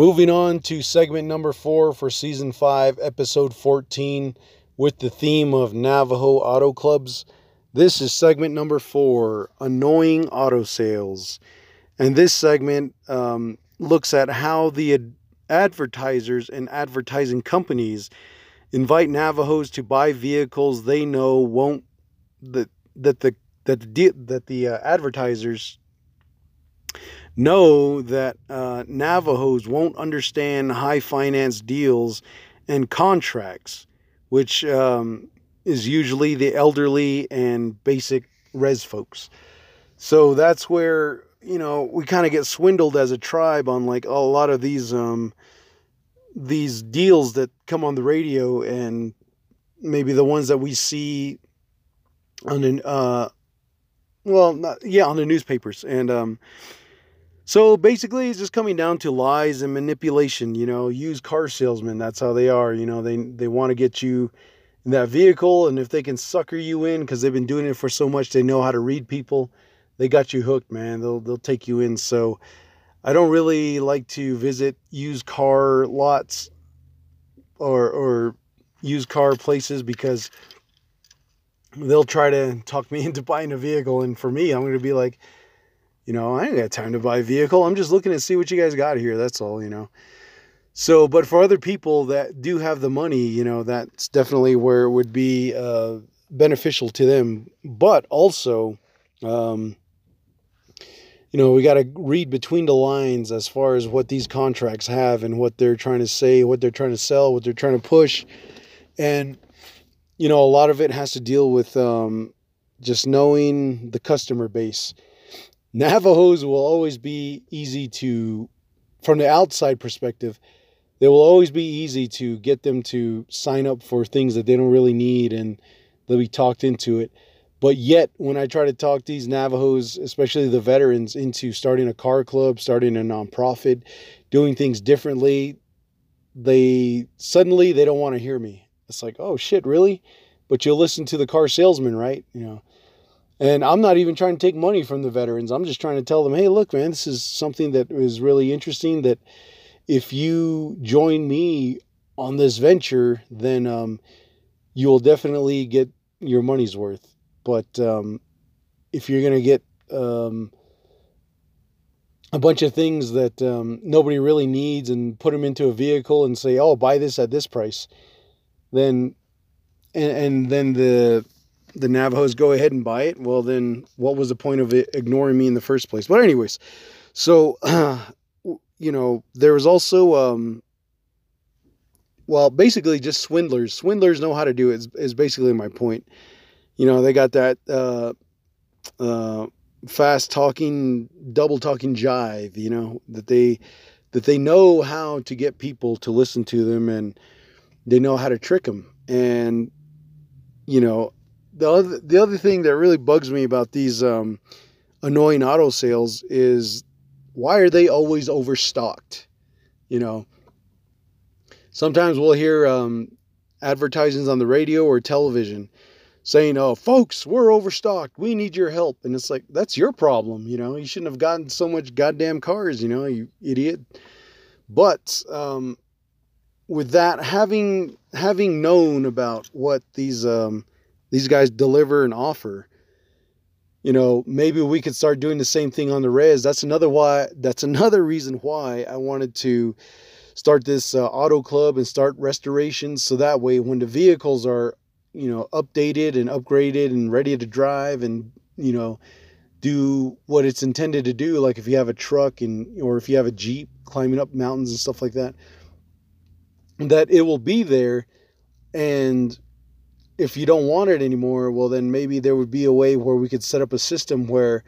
Moving on to segment number four for season five, episode 14, with the theme of Navajo Auto Clubs. This is segment number four Annoying Auto Sales. And this segment um, looks at how the ad- advertisers and advertising companies invite Navajos to buy vehicles they know won't that that the that the that the uh, advertisers know that uh, Navajos won't understand high finance deals and contracts, which um, is usually the elderly and basic res folks. So that's where you know we kind of get swindled as a tribe on like a lot of these um, these deals that come on the radio and maybe the ones that we see on an uh, well not, yeah on the newspapers and um, so basically, it's just coming down to lies and manipulation. You know, used car salesmen. That's how they are. You know, they they want to get you in that vehicle, and if they can sucker you in because they've been doing it for so much, they know how to read people. They got you hooked, man. They'll they'll take you in. So, I don't really like to visit used car lots or or used car places because they'll try to talk me into buying a vehicle, and for me, I'm going to be like you know, I ain't got time to buy a vehicle. I'm just looking to see what you guys got here. That's all, you know. So, but for other people that do have the money, you know, that's definitely where it would be uh, beneficial to them. But also, um, you know, we got to read between the lines as far as what these contracts have and what they're trying to say, what they're trying to sell, what they're trying to push. And, you know, a lot of it has to deal with um, just knowing the customer base Navajos will always be easy to, from the outside perspective, they will always be easy to get them to sign up for things that they don't really need and they'll be talked into it. But yet, when I try to talk these Navajos, especially the veterans, into starting a car club, starting a nonprofit, doing things differently, they suddenly they don't want to hear me. It's like, oh shit, really? But you'll listen to the car salesman, right? You know, and I'm not even trying to take money from the veterans. I'm just trying to tell them, hey, look, man, this is something that is really interesting. That if you join me on this venture, then um, you will definitely get your money's worth. But um, if you're going to get um, a bunch of things that um, nobody really needs and put them into a vehicle and say, oh, buy this at this price, then and, and then the the Navajos go ahead and buy it, well, then what was the point of ignoring me in the first place? But, anyways, so, uh, you know, there was also, um, well, basically just swindlers. Swindlers know how to do it, is, is basically my point. You know, they got that uh, uh, fast talking, double talking jive, you know, that they that they know how to get people to listen to them and they know how to trick them. And, you know, the other the other thing that really bugs me about these um, annoying auto sales is why are they always overstocked? You know, sometimes we'll hear um, advertisements on the radio or television saying, "Oh, folks, we're overstocked. We need your help." And it's like that's your problem. You know, you shouldn't have gotten so much goddamn cars. You know, you idiot. But um, with that, having having known about what these um, these guys deliver and offer. You know maybe we could start doing the same thing on the res. That's another why that's another reason why i wanted to start this uh, auto club and start restorations so that way when the vehicles are you know updated and upgraded and ready to drive and you know do what it's intended to do like if you have a truck and or if you have a jeep climbing up mountains and stuff like that that it will be there and if you don't want it anymore, well, then maybe there would be a way where we could set up a system where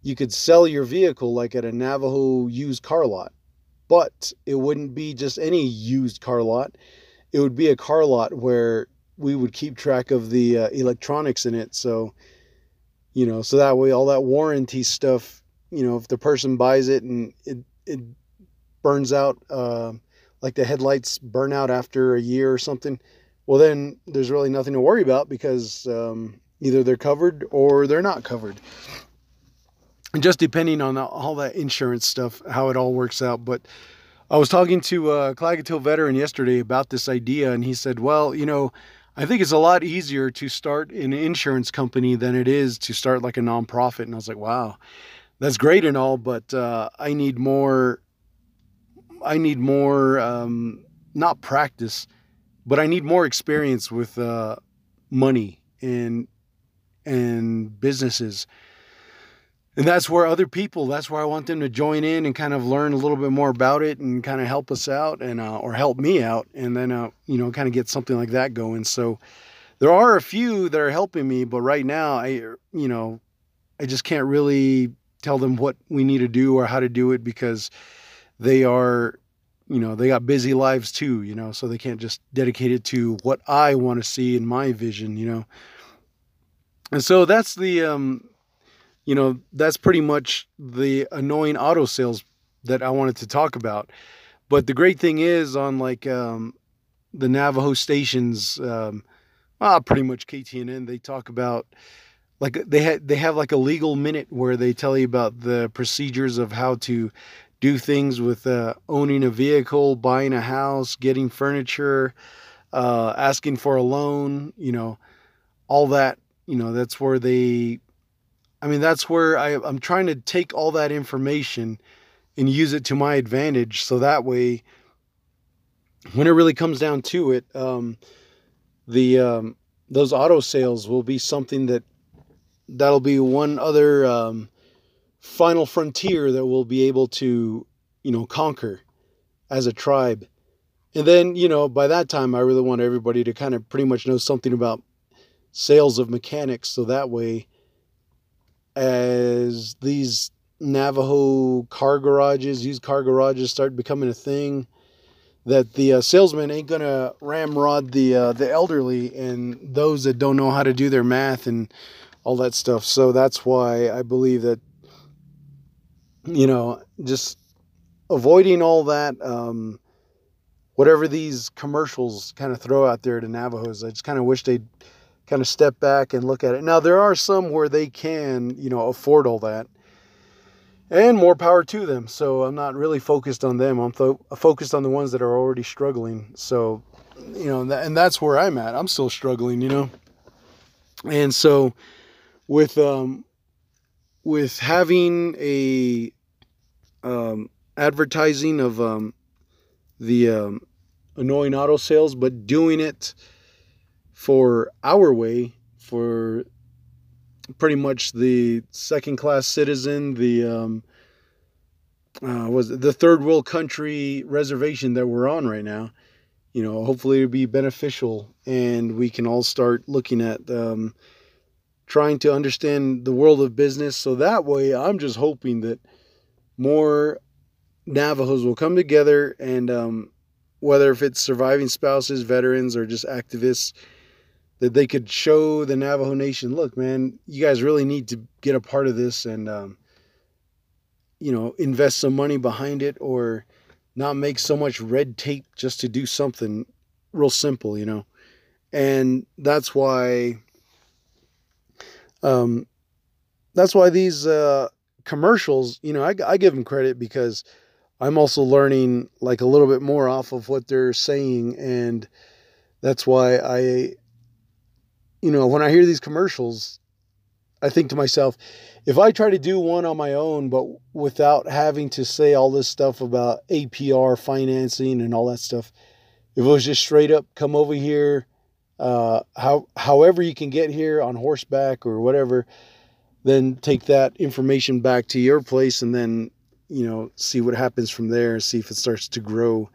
you could sell your vehicle like at a Navajo used car lot. But it wouldn't be just any used car lot. It would be a car lot where we would keep track of the uh, electronics in it. So, you know, so that way all that warranty stuff, you know, if the person buys it and it, it burns out, uh, like the headlights burn out after a year or something, well, then there's really nothing to worry about because um, either they're covered or they're not covered. And just depending on all that insurance stuff, how it all works out. But I was talking to a Klagetoh veteran yesterday about this idea, and he said, "Well, you know, I think it's a lot easier to start an insurance company than it is to start like a nonprofit." And I was like, "Wow, that's great and all, but uh, I need more. I need more, um, not practice, but I need more experience with uh, money and and businesses." and that's where other people that's where i want them to join in and kind of learn a little bit more about it and kind of help us out and uh, or help me out and then uh, you know kind of get something like that going so there are a few that are helping me but right now i you know i just can't really tell them what we need to do or how to do it because they are you know they got busy lives too you know so they can't just dedicate it to what i want to see in my vision you know and so that's the um you know, that's pretty much the annoying auto sales that I wanted to talk about. But the great thing is on like um, the Navajo stations, um, ah, pretty much KTNN, they talk about like they had they have like a legal minute where they tell you about the procedures of how to do things with uh, owning a vehicle, buying a house, getting furniture, uh, asking for a loan, you know, all that. You know, that's where they I mean, that's where I, I'm trying to take all that information and use it to my advantage. So that way, when it really comes down to it, um, the um, those auto sales will be something that that'll be one other um, final frontier that we'll be able to, you know, conquer as a tribe. And then, you know, by that time, I really want everybody to kind of pretty much know something about sales of mechanics. So that way, as these Navajo car garages, used car garages start becoming a thing, that the uh, salesman ain't gonna ramrod the uh, the elderly and those that don't know how to do their math and all that stuff. So that's why I believe that you know just avoiding all that. Um, whatever these commercials kind of throw out there to Navajos, I just kind of wish they'd kind of step back and look at it. Now there are some where they can, you know, afford all that. And more power to them. So I'm not really focused on them. I'm fo- focused on the ones that are already struggling. So, you know, and that's where I'm at. I'm still struggling, you know. And so with um with having a um advertising of um the um annoying auto sales but doing it for our way, for pretty much the second class citizen, the um, uh, was the third world country reservation that we're on right now. You know, hopefully it'll be beneficial, and we can all start looking at um, trying to understand the world of business. So that way, I'm just hoping that more Navajos will come together, and um, whether if it's surviving spouses, veterans, or just activists that they could show the Navajo Nation, look, man, you guys really need to get a part of this and, um, you know, invest some money behind it or not make so much red tape just to do something real simple, you know. And that's why, um, that's why these uh, commercials, you know, I, I give them credit because I'm also learning like a little bit more off of what they're saying, and that's why I you know, when I hear these commercials, I think to myself, if I try to do one on my own, but without having to say all this stuff about APR financing and all that stuff, if it was just straight up come over here, uh, how however you can get here on horseback or whatever, then take that information back to your place and then you know see what happens from there, see if it starts to grow.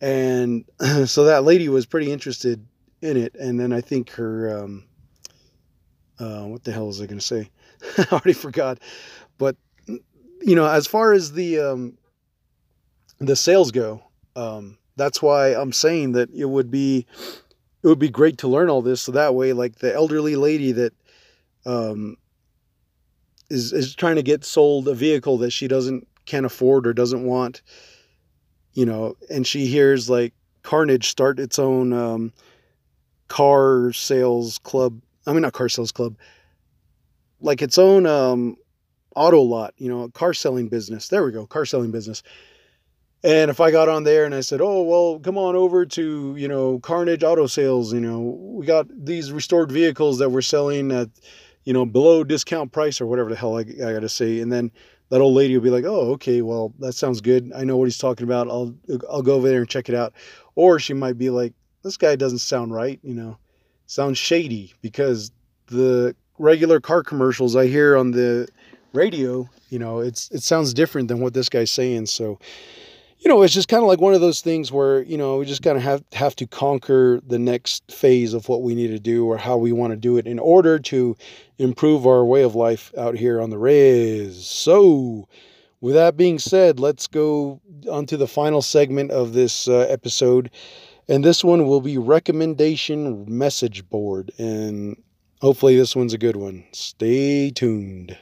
And so that lady was pretty interested in it. And then I think her, um, uh, what the hell was I going to say? I already forgot. But you know, as far as the um, the sales go, um, that's why I'm saying that it would be it would be great to learn all this. So that way, like the elderly lady that um, is is trying to get sold a vehicle that she doesn't can't afford or doesn't want, you know, and she hears like Carnage start its own um, car sales club. I mean, not car sales club, like its own um, auto lot, you know, car selling business. There we go, car selling business. And if I got on there and I said, "Oh, well, come on over to, you know, Carnage Auto Sales, you know, we got these restored vehicles that we're selling at, you know, below discount price or whatever the hell I, I got to say." And then that old lady will be like, "Oh, okay, well, that sounds good. I know what he's talking about. I'll I'll go over there and check it out." Or she might be like, "This guy doesn't sound right, you know. Sounds shady because the regular car commercials I hear on the radio, you know, it's it sounds different than what this guy's saying. So, you know, it's just kind of like one of those things where, you know, we just kind of have, have to conquer the next phase of what we need to do or how we want to do it in order to improve our way of life out here on the res. So, with that being said, let's go on to the final segment of this uh, episode. And this one will be recommendation message board. And hopefully, this one's a good one. Stay tuned.